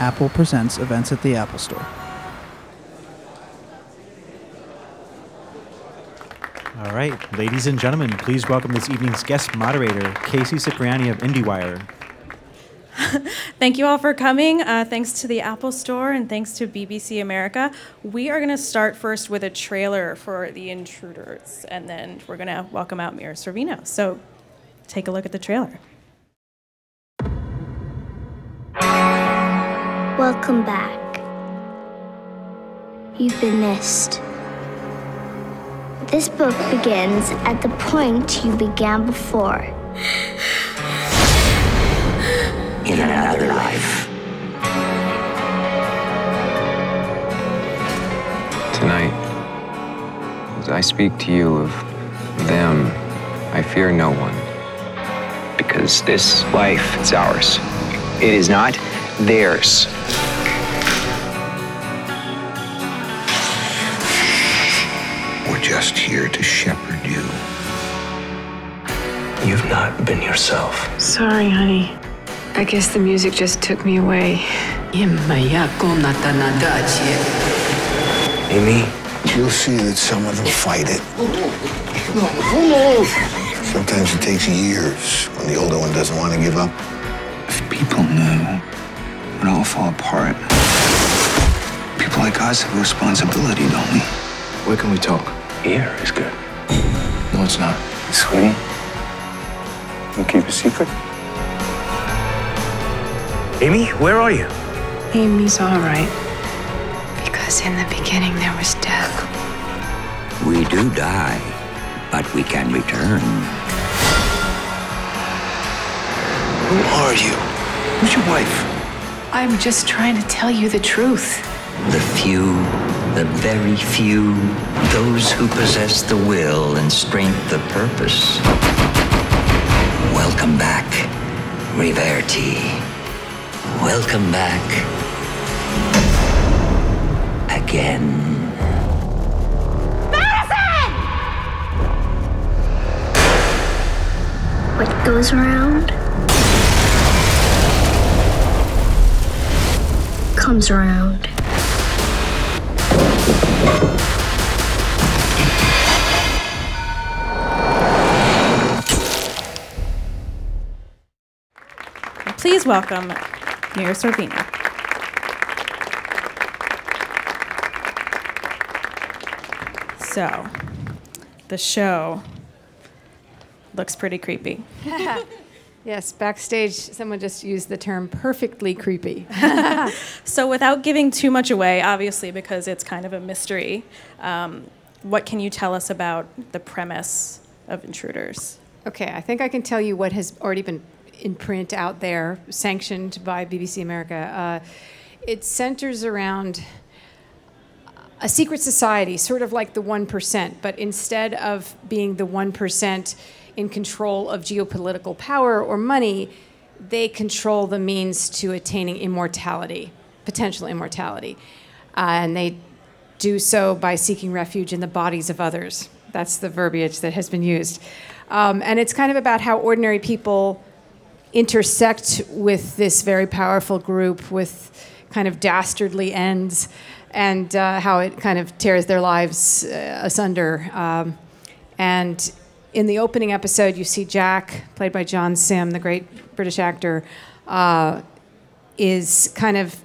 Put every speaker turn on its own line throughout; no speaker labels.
Apple Presents events at the Apple Store.
All right, ladies and gentlemen, please welcome this evening's guest moderator, Casey Cipriani of IndieWire.
Thank you all for coming. Uh, thanks to the Apple Store and thanks to BBC America. We are going to start first with a trailer for The Intruders, and then we're going to welcome out Mira Sorvino. So take a look at the trailer.
Welcome back. You've been missed. This book begins at the point you began before.
in another life.
Tonight, as I speak to you of them, I fear no one.
Because this life is ours. It is not theirs.
Just here to shepherd you.
You've not been yourself.
Sorry, honey. I guess the music just took me away.
Amy,
You'll see that some of them fight it. Sometimes it takes years when the older one doesn't want to give up.
If people knew, it would all fall apart. People like us have a responsibility, don't we?
where can we talk? Here is good. No, it's not.
Sweetie, you keep a secret?
Amy, where are you?
Amy's all right. Because in the beginning there was death.
We do die, but we can return.
Who are you? Who's your wife?
I'm just trying to tell you the truth.
The few, the very few, those who possess the will and strength of purpose. Welcome back, Reverti. Welcome back. Again. Madison!
What goes around comes around.
Please welcome Mira Sorvino. So, the show looks pretty creepy.
Yes, backstage, someone just used the term perfectly creepy.
So, without giving too much away, obviously, because it's kind of a mystery, um, what can you tell us about the premise of Intruders?
Okay, I think I can tell you what has already been in print out there, sanctioned by BBC America. Uh, it centers around a secret society, sort of like the 1%, but instead of being the 1% in control of geopolitical power or money, they control the means to attaining immortality, potential immortality. Uh, and they do so by seeking refuge in the bodies of others. That's the verbiage that has been used. Um, and it's kind of about how ordinary people intersect with this very powerful group with kind of dastardly ends and uh, how it kind of tears their lives uh, asunder. Um, and in the opening episode, you see Jack, played by John Simm, the great British actor, uh, is kind of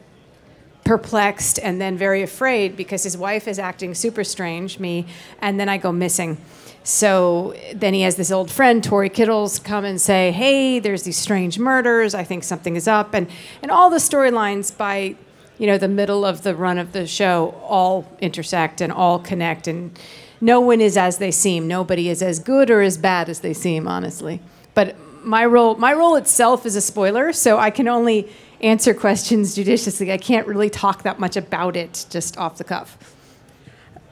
perplexed and then very afraid because his wife is acting super strange, me, and then I go missing. So then he has this old friend, Tory Kittles, come and say, "Hey, there's these strange murders. I think something is up," and and all the storylines by, you know, the middle of the run of the show all intersect and all connect, and no one is as they seem. Nobody is as good or as bad as they seem, honestly. But my role, my role itself is a spoiler, so I can only answer questions judiciously. I can't really talk that much about it just off the cuff.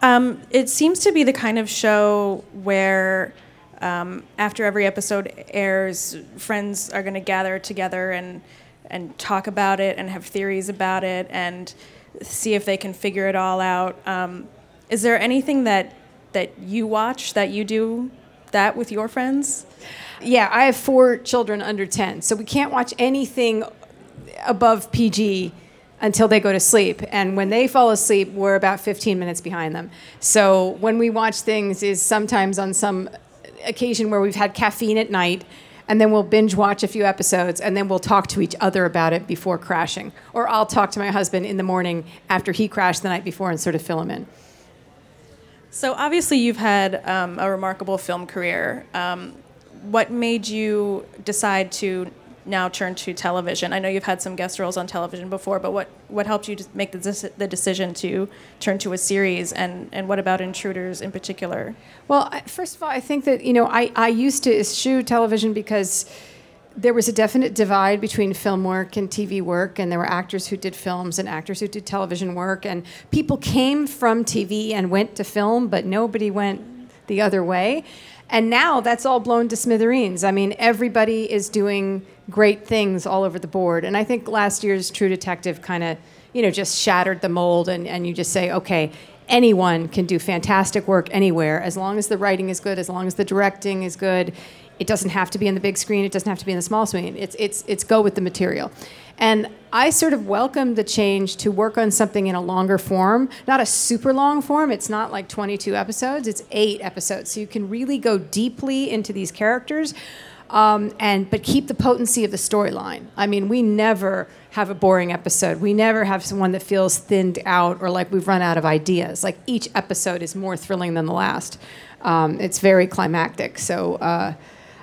Um, it seems to be the kind of show where um, after every episode airs, friends are going to gather together and and talk about it and have theories about it and see if they can figure it all out. Um, is there anything that that you watch that you do that with your friends?
Yeah, I have four children under 10, so we can't watch anything above PG until they go to sleep. And when they fall asleep, we're about 15 minutes behind them. So when we watch things is sometimes on some occasion where we've had caffeine at night and then we'll binge watch a few episodes and then we'll talk to each other about it before crashing. Or I'll talk to my husband in the morning after he crashed the night before and sort of fill him in.
So obviously you've had um, a remarkable film career. Um, what made you decide to now turn to television? I know you've had some guest roles on television before, but what, what helped you make the, the decision to turn to a series, and, and what about Intruders in particular?
Well, first of all, I think that, you know, I, I used to eschew television because there was a definite divide between film work and TV work, and there were actors who did films and actors who did television work, and people came from TV and went to film, but nobody went the other way. And now that's all blown to smithereens. I mean, everybody is doing great things all over the board. And I think last year's True Detective kind of, you know, just shattered the mold and, and you just say, okay, anyone can do fantastic work anywhere as long as the writing is good, as long as the directing is good. It doesn't have to be in the big screen, it doesn't have to be in the small screen. It's, it's, it's go with the material. And I sort of welcome the change to work on something in a longer form, not a super long form. It's not like 22 episodes, it's eight episodes. So you can really go deeply into these characters. Um, and but keep the potency of the storyline. I mean, we never have a boring episode. We never have someone that feels thinned out or like we've run out of ideas. Like each episode is more thrilling than the last. Um, it's very climactic. So uh,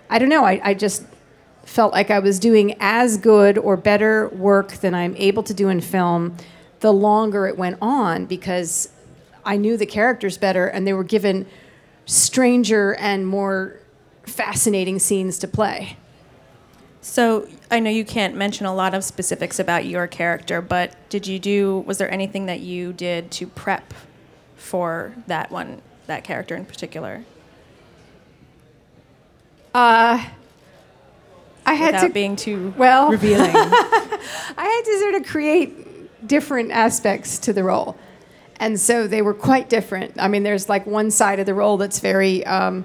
I don't know. I, I just felt like I was doing as good or better work than I'm able to do in film the longer it went on because I knew the characters better and they were given stranger and more fascinating scenes to play.
So I know you can't mention a lot of specifics about your character, but did you do? Was there anything that you did to prep for that one, that character in particular?
Uh, I had
Without
to
being too
well
revealing.
I had to sort of create different aspects to the role, and so they were quite different. I mean, there's like one side of the role that's very. Um,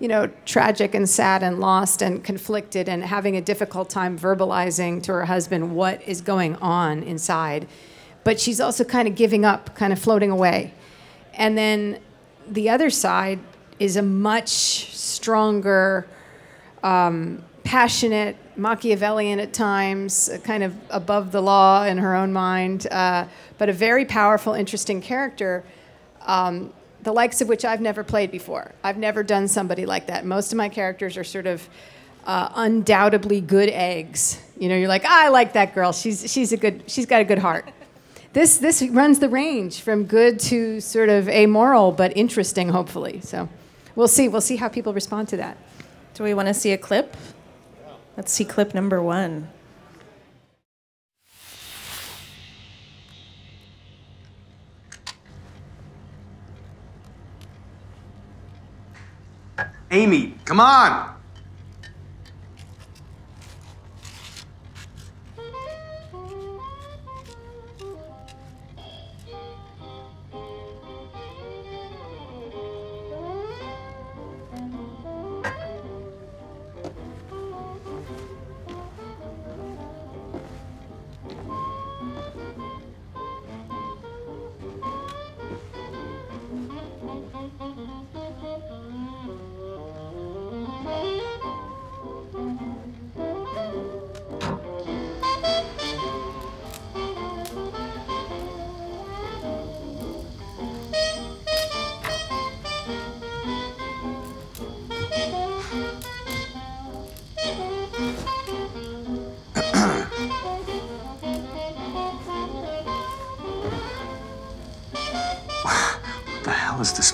you know, tragic and sad and lost and conflicted and having a difficult time verbalizing to her husband what is going on inside. But she's also kind of giving up, kind of floating away. And then the other side is a much stronger, um, passionate, Machiavellian at times, kind of above the law in her own mind, uh, but a very powerful, interesting character. Um, the likes of which I've never played before. I've never done somebody like that. Most of my characters are sort of uh, undoubtedly good eggs. You know, you're like, ah, I like that girl. She's she's a good. She's got a good heart. This this runs the range from good to sort of amoral, but interesting, hopefully. So, we'll see. We'll see how people respond to that.
Do we want to see a clip? Let's see clip number one.
Amy, come on!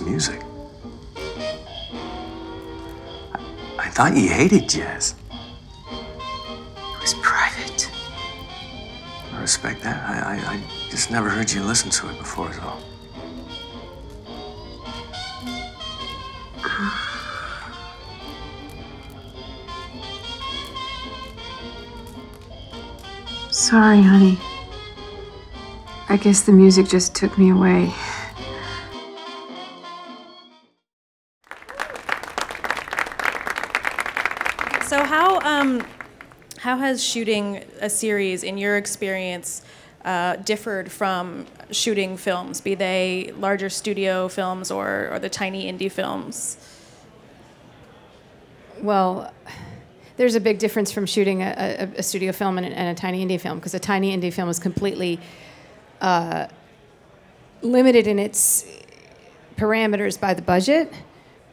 Music? I, I thought you hated jazz.
It was private.
I respect that. I, I, I just never heard you listen to it before, so.
Sorry, honey. I guess the music just took me away.
Has shooting a series, in your experience, uh, differed from shooting films, be they larger studio films or, or the tiny indie films?
Well, there's a big difference from shooting a, a, a studio film and a, and a, tiny indie film because a tiny indie film is completely uh, limited in its parameters by the budget,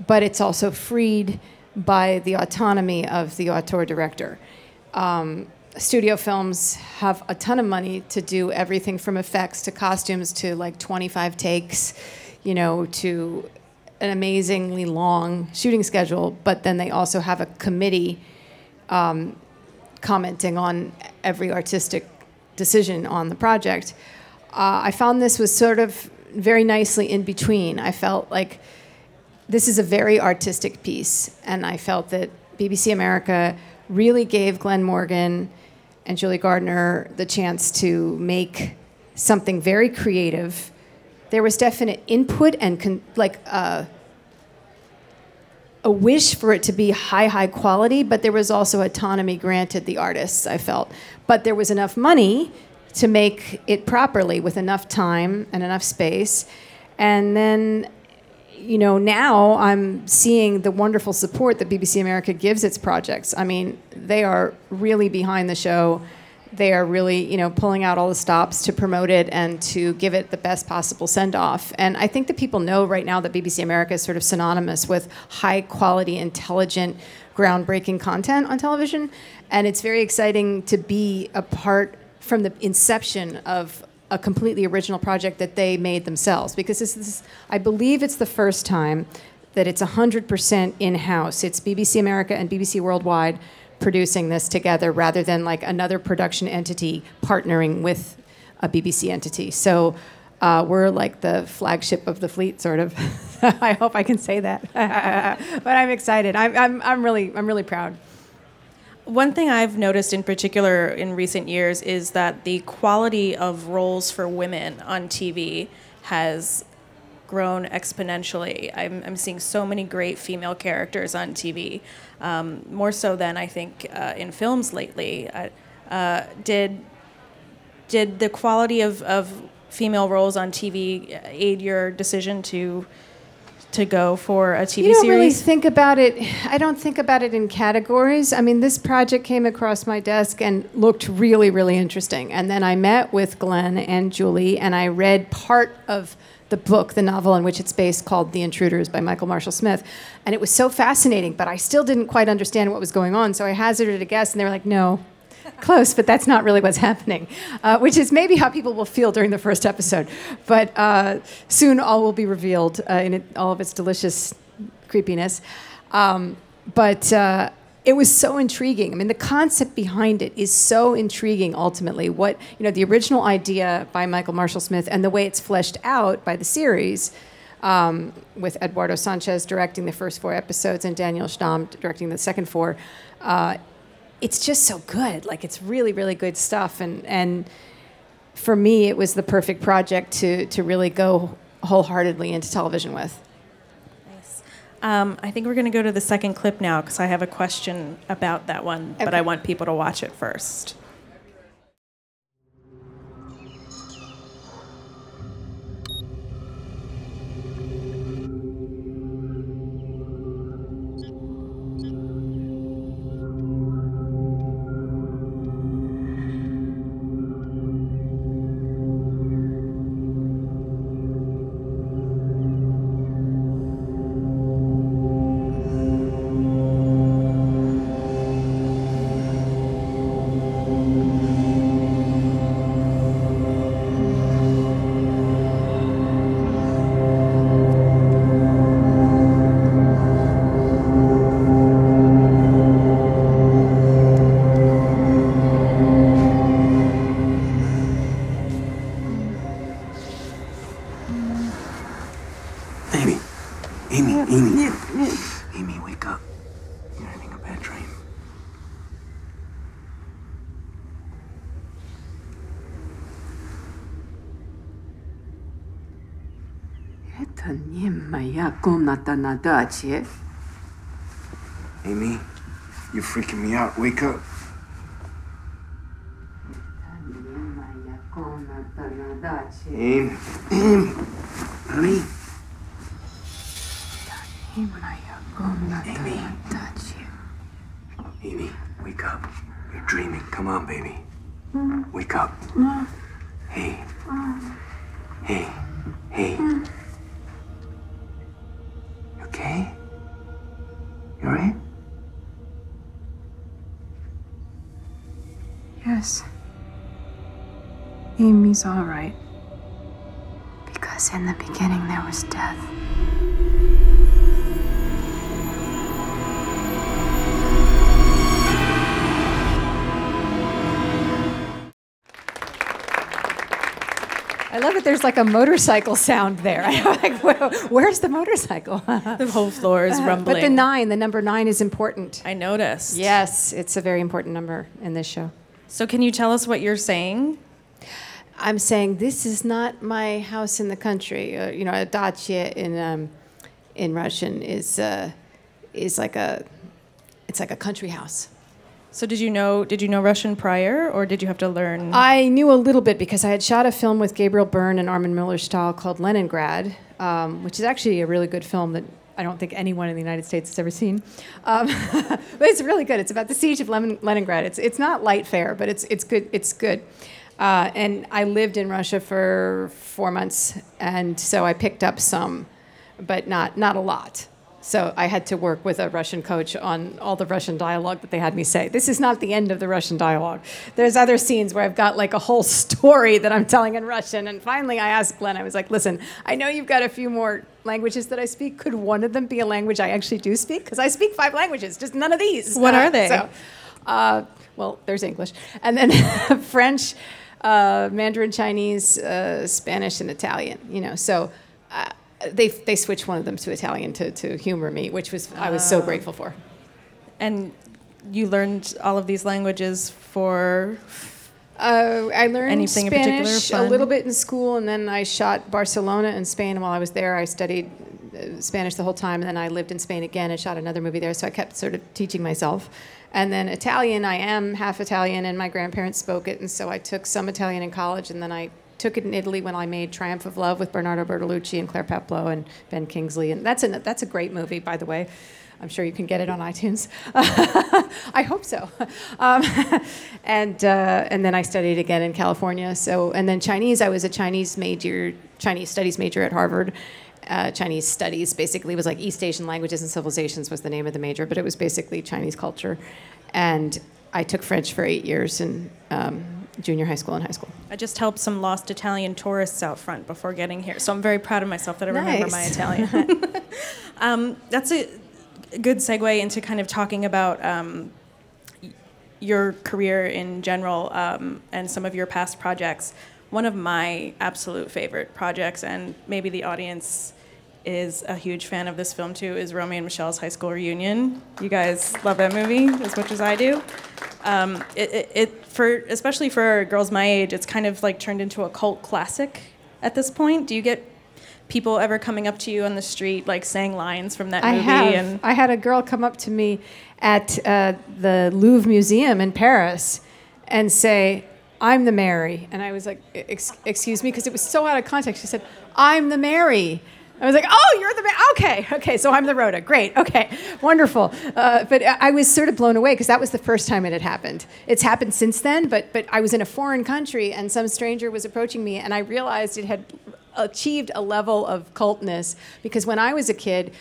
but it's also freed by the autonomy of the auteur director. Um, studio films have a ton of money to do everything from effects to costumes to like 25 takes, you know, to an amazingly long shooting schedule, but then they also have a committee um, commenting on every artistic decision on the project. Uh, I found this was sort of very nicely in between. I felt like this is a very artistic piece, and I felt that BBC America really gave Glenn Morgan and Julie Gardner the chance to make something very creative. There was definite input and con- like uh, a wish for it to be high, high quality, but there was also autonomy granted the artists, I felt. But there was enough money to make it properly with enough time and enough space. And then, you know, now I'm seeing the wonderful support that BBC America gives its projects. I mean, they are really behind the show they are really, you know, pulling out all the stops to promote it and to give it the best possible send off. And I think that people know right now that BBC America is sort of synonymous with high quality, intelligent, groundbreaking content on television. And it's very exciting to be a part from the inception of a completely original project that they made themselves because this is, I believe it's the first time that it's 100% in house. It's BBC America and BBC Worldwide producing this together rather than like another production entity partnering with a BBC entity. So uh, we're like the flagship of the fleet, sort of. I hope I can say that, but I'm excited. I'm, I'm, I'm really I'm really proud.
One thing I've noticed in particular in recent years is that the quality of roles for women on TV has grown exponentially. I'm, I'm seeing so many great female characters on TV, um, more so than I think uh, in films lately. Uh, uh, did did the quality of, of female roles on TV aid your decision to to go for a TV series?
you don't
series?
really think about it. I don't think about it in categories. I mean, this project came across my desk and looked really, really interesting. And then I met with Glenn and Julie, and I read part of the book, the novel on which it's based, called The Intruders by Michael Marshall Smith. And it was so fascinating, but I still didn't quite understand what was going on. So I hazarded a guess, and they were like, no, close, but that's not really what's happening, uh, which is maybe how people will feel during the first episode. But uh, soon all will be revealed uh, in it, all of its delicious creepiness. Um, but uh, it was so intriguing. I mean, the concept behind it is so intriguing. Ultimately, what you know, the original idea by Michael Marshall Smith and the way it's fleshed out by the series, um, with Eduardo Sanchez directing the first four episodes and Daniel Stamm directing the second four. Uh, it's just so good. Like it's really, really good stuff. And and for me, it was the perfect project to to really go wholeheartedly into television with.
Um, I think we're going to go to the second clip now because I have a question about that one, okay. but I want people to watch it first.
Amy, you're freaking me out. Wake up.
Honey. Amy. Amy, wake up. You're dreaming. Come on, baby. Wake up. Hey. Hey. Hey.
Yes. Amy's all right. Because in the beginning there was death.
I love that there's like a motorcycle sound there. I'm like, "Where- where's the motorcycle?
The whole floor is rumbling.
But the nine, the number nine is important.
I noticed.
Yes, it's a very important number in this show.
So can you tell us what you're saying?
I'm saying this is not my house in the country. Uh, you know, a dacha in um, in Russian is uh, is like a it's like a country house.
So did you know did you know Russian prior or did you have to learn
I knew a little bit because I had shot a film with Gabriel Byrne and Armin Mueller-Stahl called Leningrad, um, which is actually a really good film that I don't think anyone in the United States has ever seen. Um, but it's really good. It's about the siege of Leningrad. It's, it's not light fare, but it's, it's good. It's good. Uh, and I lived in Russia for four months, and so I picked up some, but not, not a lot. So I had to work with a Russian coach on all the Russian dialogue that they had me say. This is not the end of the Russian dialogue. There's other scenes where I've got like a whole story that I'm telling in Russian. And finally, I asked Glenn, I was like, listen, I know you've got a few more languages that I speak. Could one of them be a language I actually do speak? Because I speak five languages, just none of these.
What
Uh,
are they?
So, uh, well, there's English. And then French, uh, Mandarin Chinese, uh, Spanish, and Italian, you know. So uh, they, they switched one of them to Italian to, to humor me, which was I was so
Oh.
grateful for.
and you learned all of these languages for
Uh, I learned
Anything in particular
Spanish a little bit in school, and then I shot Barcelona in Spain. While I was there, I studied uh, Spanish the whole time, and then I lived in Spain again and shot another movie there. So I kept sort of teaching myself. And then Italian, I am half Italian, and my grandparents spoke it, and so I took some Italian in college, and then I took it in Italy when I made Triumph of Love with Bernardo Bertolucci and Clare Peploe and Ben Kingsley, and that's a that's a great movie, by the way. I'm sure you can get it on iTunes. I hope so. Um, and uh, and then I studied again in California. So and then Chinese, I was a Chinese major, Chinese studies major at Harvard. Uh, Chinese studies basically was like East Asian languages and civilizations was the name of the major, but it was basically Chinese culture. And I took French for eight years and. um, junior high school and high school.
I just helped some lost Italian tourists out front before getting here. So I'm very proud of myself that I remember my Italian. um, that's a good segue into kind of talking about um, your career in general um, and some of your past projects. One of my absolute favorite projects, and maybe the audience is a huge fan of this film too, is Romy and Michele's High School Reunion. You guys love that movie as much as I do. Um, it, it, it for especially for girls my age, it's kind of like turned into a cult classic at this point. Do you get people ever coming up to you on the street like saying lines from that
I
movie?
have.
And
I had a girl come up to me at uh, the Louvre Museum in Paris and say, "I'm the Mary," and I was like, "Excuse me," because it was so out of context. She said, "I'm the Mary." I was like, "Oh, you're the Mary. okay, okay." So I'm the Rhoda. Great, okay, wonderful. Uh, but I was sort of blown away because that was the first time it had happened. It's happened since then, but but I was in a foreign country and some stranger was approaching me, and I realized it had achieved a level of cultness because when I was a kid,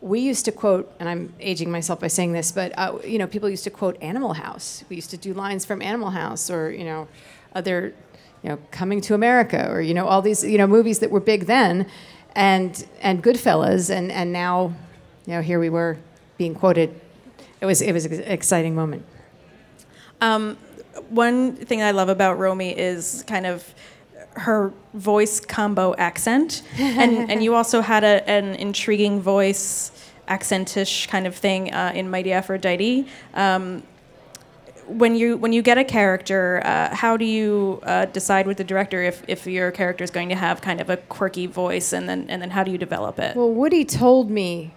we used to quote, and I'm aging myself by saying this, but uh, you know, people used to quote Animal House. We used to do lines from Animal House, or you know, other, you know, Coming to America, or you know, all these you know movies that were big then, and and Goodfellas, and and now, you know, here we were being quoted. It was it was an exciting moment.
Um, one thing I love about Romy is kind of her voice combo accent, and and you also had a, an intriguing voice accentish kind of thing uh, in Mighty Aphrodite. Um, when you when you get a character, uh, how do you uh, decide with the director if, if your character is going to have kind of a quirky voice, and then and then how do you develop it?
Well, Woody told me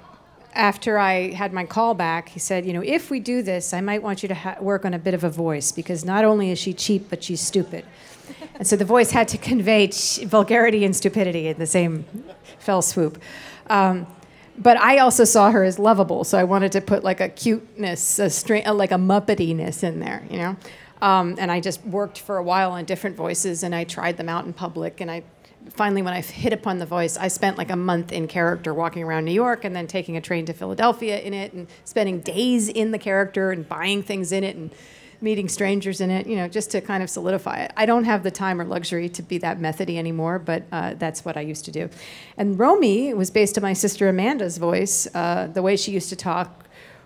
after I had my call back, he said, you know, if we do this, I might want you to ha- work on a bit of a voice because not only is she cheap, but she's stupid. and so the voice had to convey ch- vulgarity and stupidity in the same fell swoop. Um, but I also saw her as lovable, so I wanted to put like a cuteness, a uh, like a muppetiness in there, you know. Um, and I just worked for a while on different voices, and I tried them out in public, and I finally, when I hit upon the voice, I spent like a month in character walking around New York and then taking a train to Philadelphia in it and spending days in the character and buying things in it and meeting strangers in it, you know, just to kind of solidify it. I don't have the time or luxury to be that methody anymore, but uh, that's what I used to do. And Romy was based on my sister Amanda's voice, uh, the way she used to talk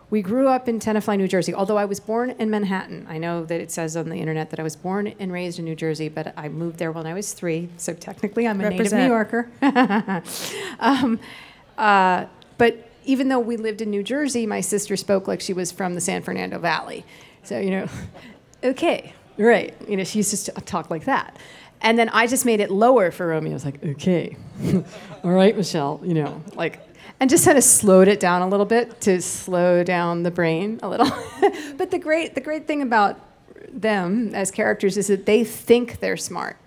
we grew up in Tenafly, New Jersey, although I was born in Manhattan. I know that it says on the internet that I was born and raised in New Jersey, but I moved there when I was three, so technically I'm a native New Yorker. um, uh, but even though we lived in New Jersey, my sister spoke like she was from the San Fernando Valley. So, you know, okay, right. You know, she used to talk like that. And then I just made it lower for Romy. I was like, okay, all right, Michelle, you know, like and just kind of slowed it down a little bit to slow down the brain a little. but the great, the great thing about them as characters is that they think they're smart.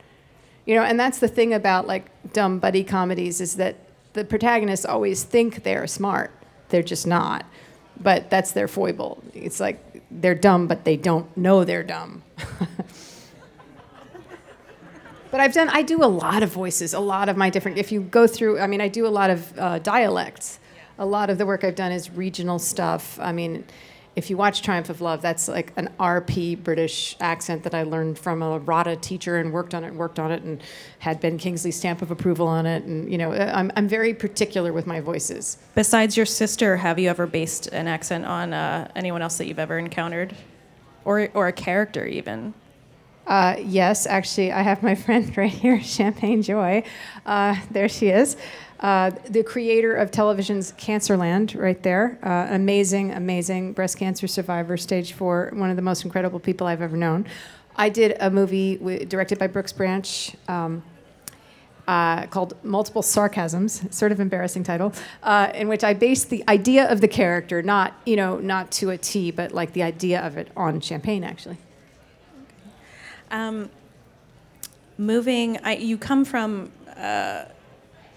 You know, and that's the thing about like dumb buddy comedies is that the protagonists always think they're smart. They're just not. But that's their foible. It's like they're dumb, but they don't know they're dumb. But I've done, I do a lot of voices, a lot of my different, if you go through, I mean, I do a lot of uh, dialects. A lot of the work I've done is regional stuff. I mean, if you watch Triumph of Love, that's like an RP British accent that I learned from a RADA teacher and worked on it and worked on it and had Ben Kingsley's stamp of approval on it. And, you know, I'm, I'm very particular with my voices.
Besides your sister, have you ever based an accent on uh, anyone else that you've ever encountered? Or, or a character, even?
Uh, yes, actually, I have my friend right here, Champagne Joy. Uh, there she is. Uh, the creator of television's Cancerland, right there. Uh, amazing, amazing breast cancer survivor, stage four, one of the most incredible people I've ever known. I did a movie w- directed by Brooks Branch. Um, uh, called Multiple Sarcasms, sort of embarrassing title, uh, in which I based the idea of the character, not you know, not to a T, but like the idea of it on Champagne, actually.
Um, moving, I, you come from uh,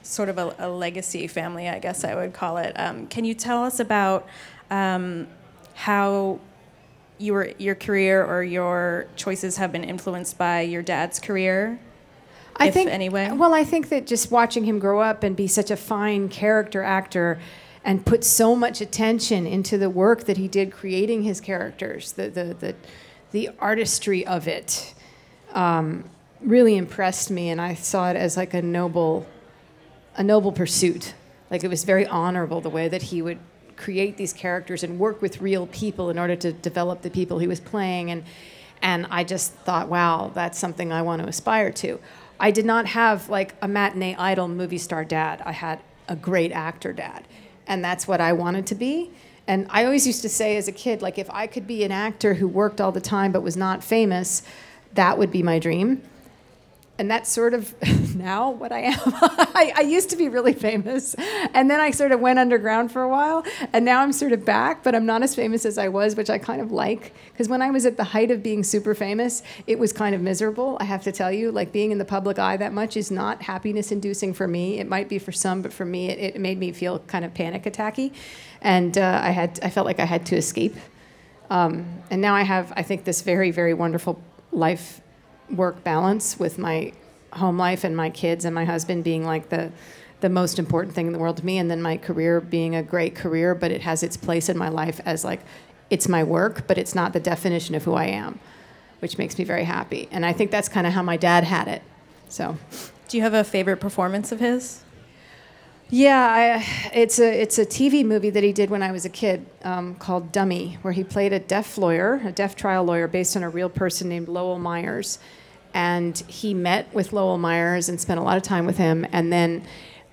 sort of a, a, legacy family, I guess I would call it. Um, can you tell us about um, how your your career or your choices have been influenced by your dad's career?
I think
anyway.
Well, I think that just watching him grow up and be such a fine character actor and put so much attention into the work that he did creating his characters, the the the, the artistry of it um, really impressed me, and I saw it as like a noble, a noble pursuit. Like it was very honorable the way that he would create these characters and work with real people in order to develop the people he was playing, and and I just thought, wow, that's something I want to aspire to. I did not have like a matinee idol movie star dad. I had a great actor dad, and that's what I wanted to be. And I always used to say as a kid, like if I could be an actor who worked all the time but was not famous, that would be my dream. And that's sort of now what I am. I, I, used to be really famous, and then I sort of went underground for a while, and now I'm sort of back, but I'm not as famous as I was, which I kind of like. Because when I was at the height of being super famous, it was kind of miserable, I have to tell you. Like being in the public eye that much is not happiness inducing for me. It might be for some, but for me, it, it made me feel kind of panic attacky. And uh, I, had, I felt like I had to escape. Um, and now I have, I think, this very, very wonderful life work balance with my home life and my kids and my husband being like the the most important thing in the world to me and then my career being a great career but it has its place in my life as like it's my work but it's not the definition of who I am which makes me very happy. And I think that's kind of how my dad had it so.
Do you have a favorite performance of his?
Yeah, I, it's a it's a TV movie that he did when I was a kid um, called Dummy, where he played a deaf lawyer, a deaf trial lawyer, based on a real person named Lowell Myers, and he met with Lowell Myers and spent a lot of time with him, and then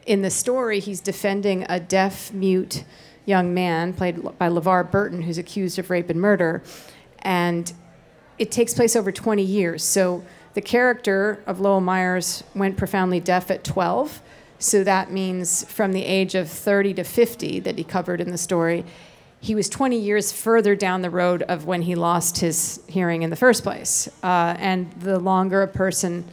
in the story he's defending a deaf mute young man played by LeVar Burton who's accused of rape and murder, and it takes place over 20 years. So the character of Lowell Myers went profoundly deaf at 12 So that means from the age of 30 to 50 that he covered in the story, he was 20 years further down the road of when he lost his hearing in the first place. Uh, and the longer a person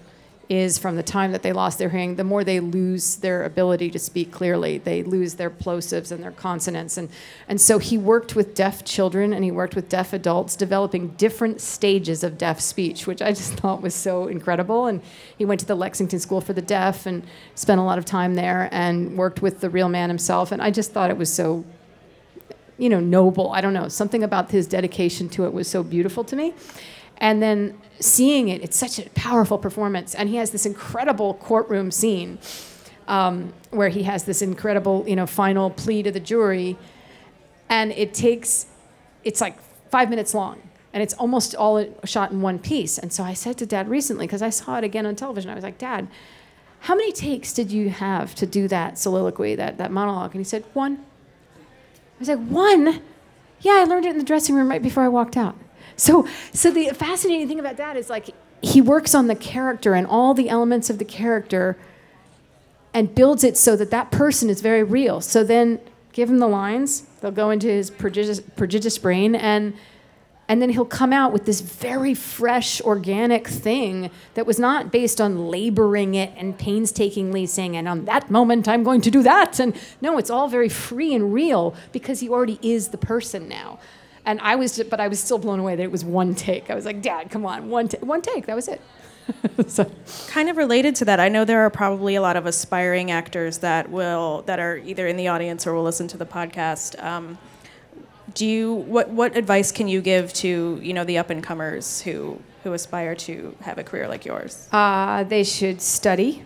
is from the time that they lost their hearing, the more they lose their ability to speak clearly. They lose their plosives and their consonants. And, and so he worked with deaf children and he worked with deaf adults, developing different stages of deaf speech, which I just thought was so incredible. And he went to the Lexington School for the Deaf and spent a lot of time there and worked with the real man himself. And I just thought it was so you know, noble. I don't know. Something about his dedication to it was so beautiful to me. And then seeing it, it's such a powerful performance. And he has this incredible courtroom scene um, where he has this incredible, you know, final plea to the jury. And it takes, it's like five minutes long. And it's almost all shot in one piece. And so I said to dad recently, because I saw it again on television, I was like, Dad, how many takes did you have to do that soliloquy, that, that monologue? And he said, One. I was like, One? Yeah, I learned it in the dressing room right before I walked out. So, so the fascinating thing about that is like he works on the character and all the elements of the character and builds it so that that person is very real. So then give him the lines, they'll go into his prodigious, prodigious brain and and then he'll come out with this very fresh organic thing that was not based on laboring it and painstakingly saying and on that moment i'm going to do that and no it's all very free and real because he already is the person now and I was, but I was still blown away that it was one take. I was like, Dad, come on, one, ta- one take. That was it. so.
Kind of related to that, I know there are probably a lot of aspiring actors that will that are either in the audience or will listen to the podcast. Um, do you what what advice can you give to you know the up and comers who who aspire to have a career like yours?
Uh, they should study.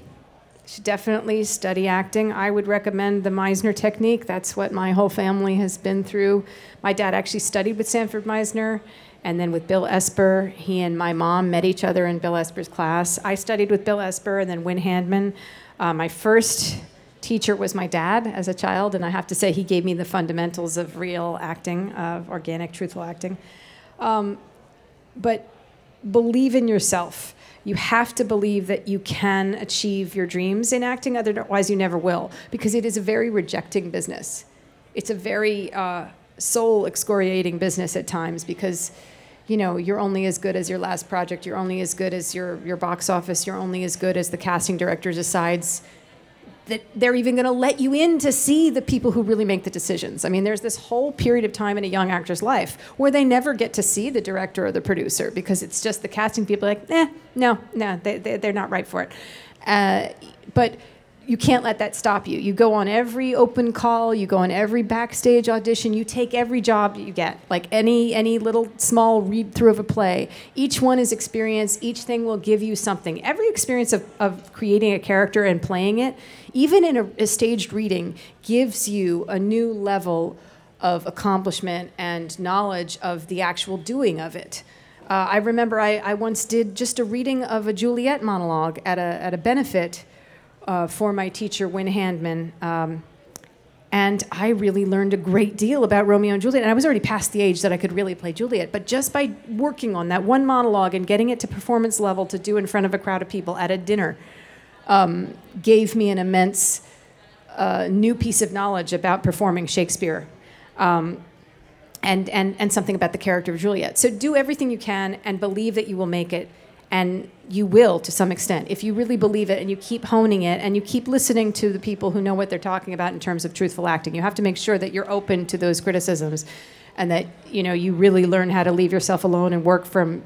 Should definitely study acting. I would recommend the Meisner technique. That's what my whole family has been through. My dad actually studied with Sanford Meisner and then with Bill Esper. He and my mom met each other in Bill Esper's class. I studied with Bill Esper and then Wynn Handman. Uh, my first teacher was my dad as a child, and I have to say he gave me the fundamentals of real acting, of organic, truthful acting. Um, but believe in yourself. You have to believe that you can achieve your dreams in acting, otherwise, you never will, because it is a very rejecting business. It's a very uh, soul excoriating business at times because you know you're only as good as your last project you're only as good as your your box office you're only as good as the casting director decides that they're even going to let you in to see the people who really make the decisions. I mean, there's this whole period of time in a young actor's life where they never get to see the director or the producer because it's just the casting people like, eh, no, no, they, they, they're not right for it. Uh, but you can't let that stop you. You go on every open call, you go on every backstage audition, you take every job you get, like any any little small read through of a play. Each one is experience, each thing will give you something. Every experience of, of creating a character and playing it, even in a, a staged reading, gives you a new level of accomplishment and knowledge of the actual doing of it. Uh, I remember I, I once did just a reading of a Juliet monologue at a, at a benefit uh, for my teacher, Wynn Handman. Um, and I really learned a great deal about Romeo and Juliet. And I was already past the age that I could really play Juliet. But just by working on that one monologue and getting it to performance level to do in front of a crowd of people at a dinner um, gave me an immense uh, new piece of knowledge about performing Shakespeare. Um, and, and, and something about the character of Juliet. So do everything you can and believe that you will make it and you will to some extent. If you really believe it and you keep honing it and you keep listening to the people who know what they're talking about in terms of truthful acting you have to make sure that you're open to those criticisms and that you know you really learn how to leave yourself alone and work from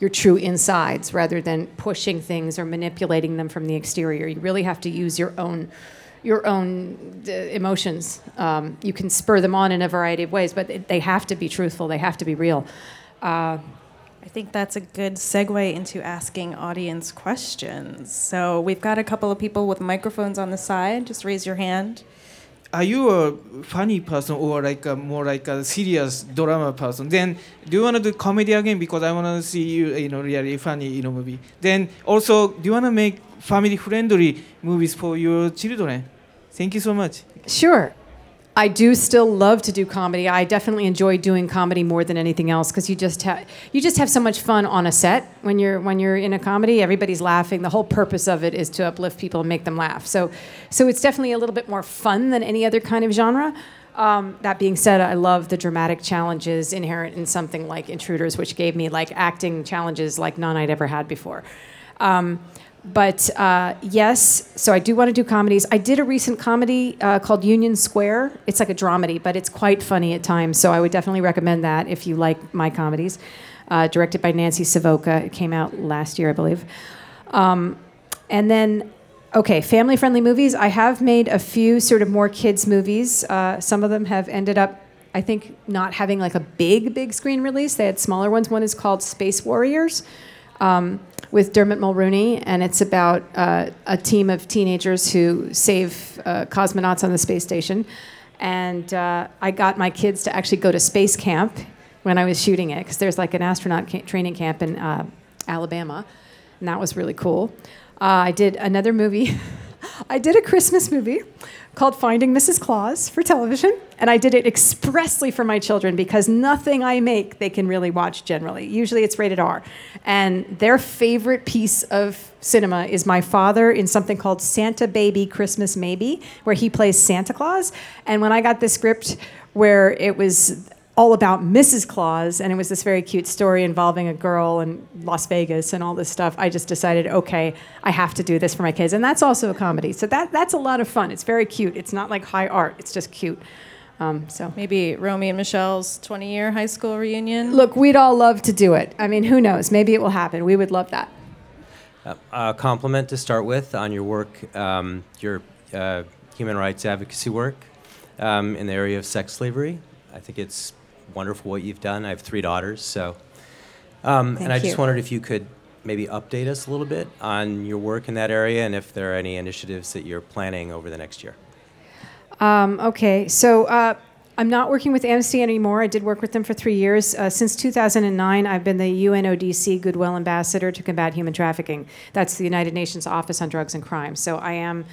your true insides rather than pushing things or manipulating them from the exterior. You really have to use your own your own uh, emotions. Um, you can spur them on in a variety of ways but they have to be truthful. They have to be real. Uh,
I think that's a good segue into asking audience questions. So we've got a couple of people with microphones on the side. Just raise your hand.
Are you a funny person or like a more like a serious drama person? Then do you want to do comedy again because I want to see you, you know, really funny, you know, movie. Then also, do you want to make family friendly movies for your children? Thank you so much.
Sure. I do still love to do comedy. I definitely enjoy doing comedy more than anything else because you just have you just have so much fun on a set when you're when you're in a comedy. Everybody's laughing. The whole purpose of it is to uplift people and make them laugh. So, so it's definitely a little bit more fun than any other kind of genre. Um, that being said, I love the dramatic challenges inherent in something like Intruders, which gave me like acting challenges like none I'd ever had before. Um, but uh, yes, so I do want to do comedies. I did a recent comedy uh, called Union Square. It's like a dramedy, but it's quite funny at times. So I would definitely recommend that if you like my comedies. Uh, directed by Nancy Savoca. It came out last year, I believe. Um, and then, okay, family friendly movies. I have made a few sort of more kids' movies. Uh, some of them have ended up, I think, not having like a big, big screen release. They had smaller ones. One is called Space Warriors. Um, with Dermot Mulroney, and it's about uh, a team of teenagers who save uh, cosmonauts on the space station. And uh, I got my kids to actually go to space camp when I was shooting it, because there's like an astronaut ca- training camp in uh, Alabama, and that was really cool. Uh, I did another movie. I did a Christmas movie called Finding Mrs. Claus for television, and I did it expressly for my children because nothing I make they can really watch generally. Usually it's rated R. And their favorite piece of cinema is my father in something called Santa Baby Christmas Maybe, where he plays Santa Claus. And when I got the script where it was all about Mrs. Claus, and it was this very cute story involving a girl in Las Vegas and all this stuff. I just decided, okay, I have to do this for my kids, and that's also a comedy. So that that's a lot of fun. It's very cute. It's not like high art. It's just cute. Um, so
maybe Romy and Michele's 20-year high school reunion.
Look, we'd all love to do it. I mean, who knows? Maybe it will happen. We would love that.
Uh, a compliment to start with on your work, um, your uh, human rights advocacy work um, in the area of sex slavery. I think it's wonderful what you've done. I have three daughters, so. Um, and I just wondered if you could maybe update us a little bit on your work in that area and if there are any initiatives that you're planning over the next year.
Um, okay, so uh, I'm not working with Amnesty anymore. I did work with them for three years. Uh, since 2009, I've been the UNODC Goodwill Ambassador to combat human trafficking. That's the United Nations Office on Drugs and Crime. So I am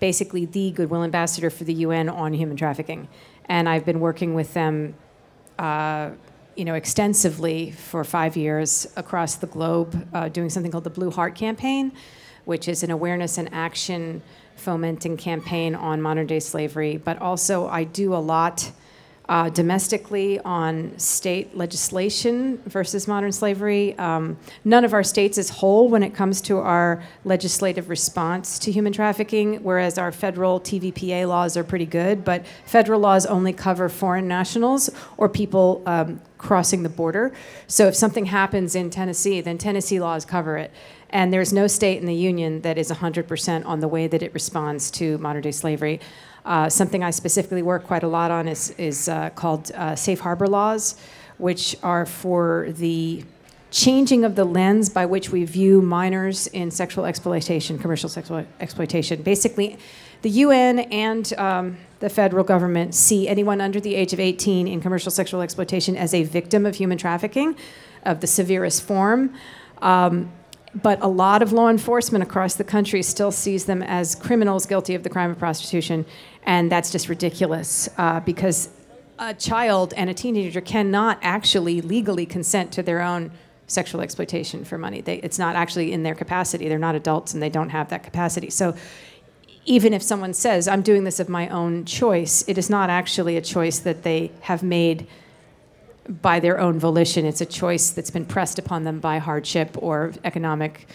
basically the Goodwill Ambassador for the UN on human trafficking. And I've been working with them uh, you know, extensively for five years across the globe, uh, doing something called the Blue Heart Campaign, which is an awareness and action fomenting campaign on modern day slavery. But also, I do a lot uh, domestically on state legislation versus modern slavery. Um, none of our states is whole when it comes to our legislative response to human trafficking, whereas our federal TVPA laws are pretty good. But federal laws only cover foreign nationals or people um, crossing the border. So if something happens in Tennessee, then Tennessee laws cover it. And there's no state in the union that is 100% on the way that it responds to modern day slavery. Uh, something I specifically work quite a lot on is, is uh, called uh, safe harbor laws, which are for the changing of the lens by which we view minors in sexual exploitation, commercial sexual exploitation. Basically, the UN and um, the federal government see anyone under the age of 18 in commercial sexual exploitation as a victim of human trafficking of the severest form. Um, but a lot of law enforcement across the country still sees them as criminals guilty of the crime of prostitution, and that's just ridiculous uh, because a child and a teenager cannot actually legally consent to their own sexual exploitation for money. They, it's not actually in their capacity. They're not adults and they don't have that capacity. So even if someone says, I'm doing this of my own choice, it is not actually a choice that they have made by their own volition. It's a choice that's been pressed upon them by hardship or economic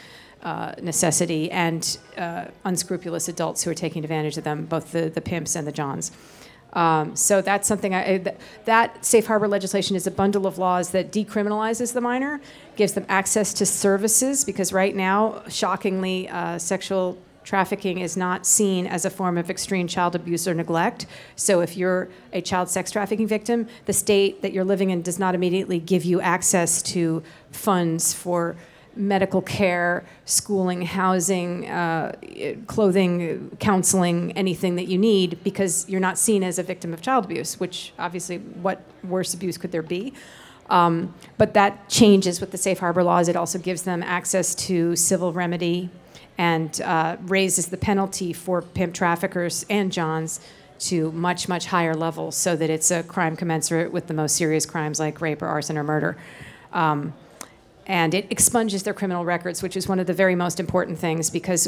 uh, necessity and uh, unscrupulous adults who are taking advantage of them, both the, the pimps and the johns. Um, so that's something I, th- that safe harbor legislation is a bundle of laws that decriminalizes the minor, gives them access to services because right now, shockingly, uh, sexual trafficking is not seen as a form of extreme child abuse or neglect. So if you're a child sex trafficking victim, the state that you're living in does not immediately give you access to funds for medical care, schooling, housing, uh, clothing, counseling, anything that you need because you're not seen as a victim of child abuse, which obviously, what worse abuse could there be? Um, but that changes with the safe harbor laws. It also gives them access to civil remedy and uh, raises the penalty for pimp traffickers and Johns to much, much higher levels so that it's a crime commensurate with the most serious crimes like rape or arson or murder. Um, and it expunges their criminal records, which is one of the very most important things because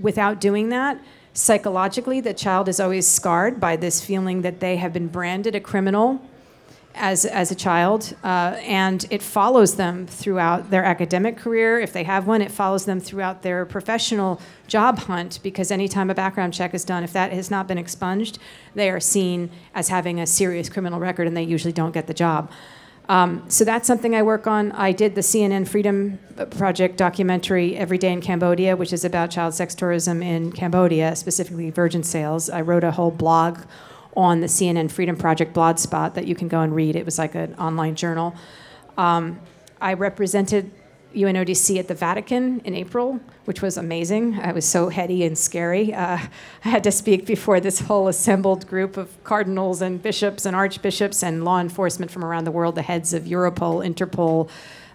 without doing that, psychologically, the child is always scarred by this feeling that they have been branded a criminal as, as a child, uh, and it follows them throughout their academic career. If they have one, it follows them throughout their professional job hunt because anytime a background check is done, if that has not been expunged, they are seen as having a serious criminal record and they usually don't get the job. Um, so that's something I work on. I did the CNN Freedom Project documentary Every Day in Cambodia, which is about child sex tourism in Cambodia, specifically virgin sales. I wrote a whole blog on the CNN Freedom Project blogspot that you can go and read. It was like an online journal. Um, I represented UNODC at the Vatican in April, which was amazing. I was so heady and scary. Uh, I had to speak before this whole assembled group of cardinals and bishops and archbishops and law enforcement from around the world, the heads of Europol, Interpol,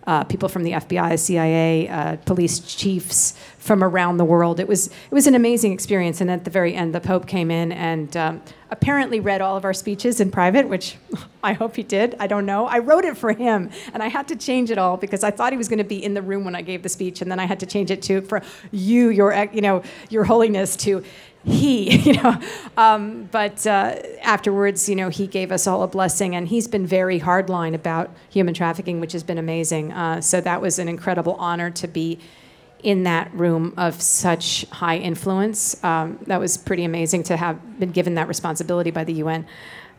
uh, people from the FBI, CIA, uh, police chiefs from around the world. It was it was an amazing experience. And at the very end, the Pope came in and um, apparently read all of our speeches in private, which I hope he did. I don't know. I wrote it for him, and I had to change it all because I thought he was going to be in the room when I gave the speech, and then I had to change it to for you, your you know, your holiness to he, you know. Um, but uh, afterwards, you know, he gave us all a blessing, and he's been very hardline about human trafficking, which has been amazing. Uh, so that was an incredible honor to be in that room of such high influence. Um, that was pretty amazing to have been given that responsibility by the UN.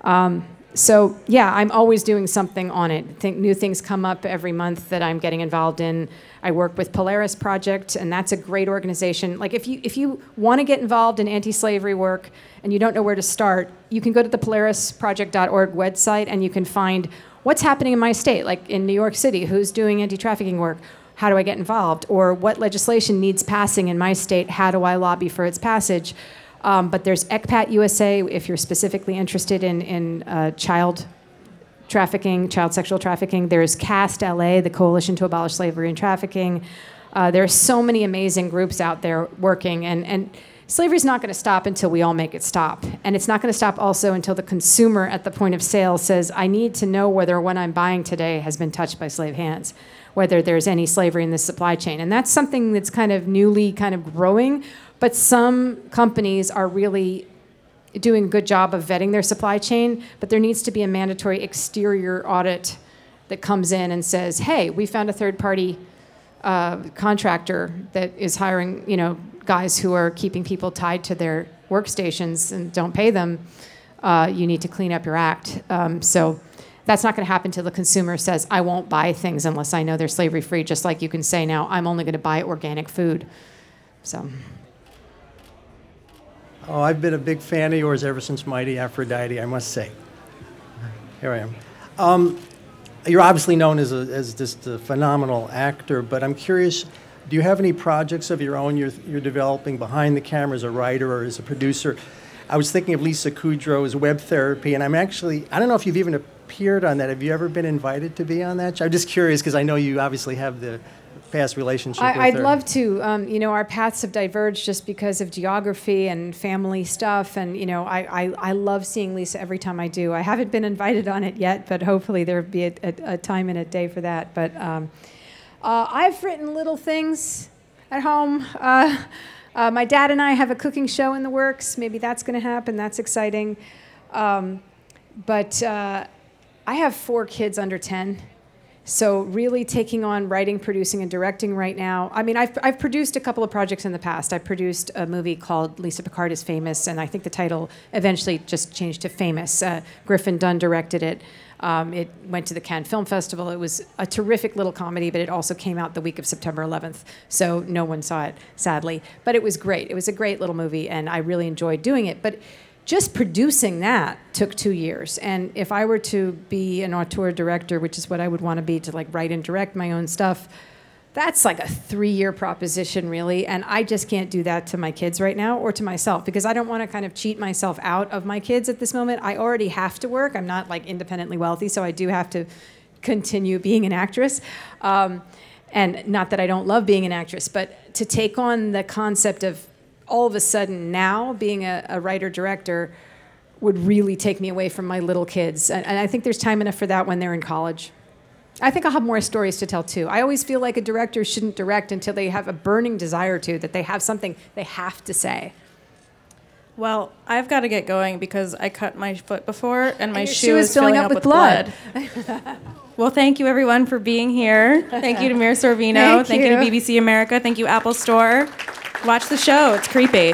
Um, so yeah, I'm always doing something on it. Think new things come up every month that I'm getting involved in. I work with Polaris Project, and that's a great organization. Like if you if you want to get involved in anti-slavery work and you don't know where to start, you can go to the PolarisProject.org website and you can find what's happening in my state, like in New York City, who's doing anti-trafficking work. How do I get involved? Or what legislation needs passing in my state? How do I lobby for its passage? Um, but there's ECPAT USA if you're specifically interested in, in uh, child trafficking, child sexual trafficking. There's CAST LA, the Coalition to Abolish Slavery and Trafficking. Uh, there are so many amazing groups out there working, and, and slavery is not going to stop until we all make it stop. And it's not going to stop also until the consumer at the point of sale says, I need to know whether what I'm buying today has been touched by slave hands, whether there's any slavery in this supply chain. And that's something that's kind of newly kind of growing but some companies are really doing a good job of vetting their supply chain, but there needs to be a mandatory exterior audit that comes in and says, hey, we found a third party uh, contractor that is hiring, you know, guys who are keeping people tied to their workstations and don't pay them. Uh, you need to clean up your act. Um, so that's not going to happen until the consumer says, I won't buy things unless I know they're slavery free, just like you can say now, I'm only going to buy organic food. So.
Oh, I've been a big fan of yours ever since Mighty Aphrodite, I must say. Here I am. Um, you're obviously known as, a, as just a phenomenal actor, but I'm curious do you have any projects of your own you're, you're developing behind the camera as a writer or as a producer? I was thinking of Lisa Kudrow's Web Therapy, and I'm actually, I don't know if you've even appeared on that. Have you ever been invited to be on that? I'm just curious because I know you obviously have the past relationship
I,
would
love to. Um, you know, our paths have diverged just because of geography and family stuff. And, you know, I, I, I love seeing Lisa every time I do. I haven't been invited on it yet, but hopefully there'll be a, a, a time and a day for that. But um, uh, I've written little things at home. Uh, uh, my dad and I have a cooking show in the works. Maybe that's going to happen. That's exciting. Um, but uh, I have four kids under 10 so really taking on writing, producing, and directing right now. I mean, I've, I've produced a couple of projects in the past. I produced a movie called Lisa Picard is Famous, and I think the title eventually just changed to Famous. Uh, Griffin Dunne directed it. Um, it went to the Cannes Film Festival. It was a terrific little comedy, but it also came out the week of September 11th, so no one saw it, sadly. But it was great. It was a great little movie, and I really enjoyed doing it. But just producing that took two years. And if I were to be an auteur director, which is what I would want to be, to like write and direct my own stuff, that's like a three year proposition, really. And I just can't do that to my kids right now or to myself because I don't want to kind of cheat myself out of my kids at this moment. I already have to work. I'm not like independently wealthy, so I do have to continue being an actress. Um, and not that I don't love being an actress, but to take on the concept of all of a sudden now being a, a writer director would really take me away from my little kids. And, and I think there's time enough for that when they're in college. I think I'll have more stories to tell too. I always feel like a director shouldn't direct until they have a burning desire to, that they have something they have to say.
Well, I've got to get going because I cut my foot before and my
your
shoe,
shoe is filling up with blood.
well, thank you everyone for being here. Thank you to Mira Sorvino.
Thank
thank you to
you.
BBC America. Thank you, Apple Store. Watch the show. It's creepy.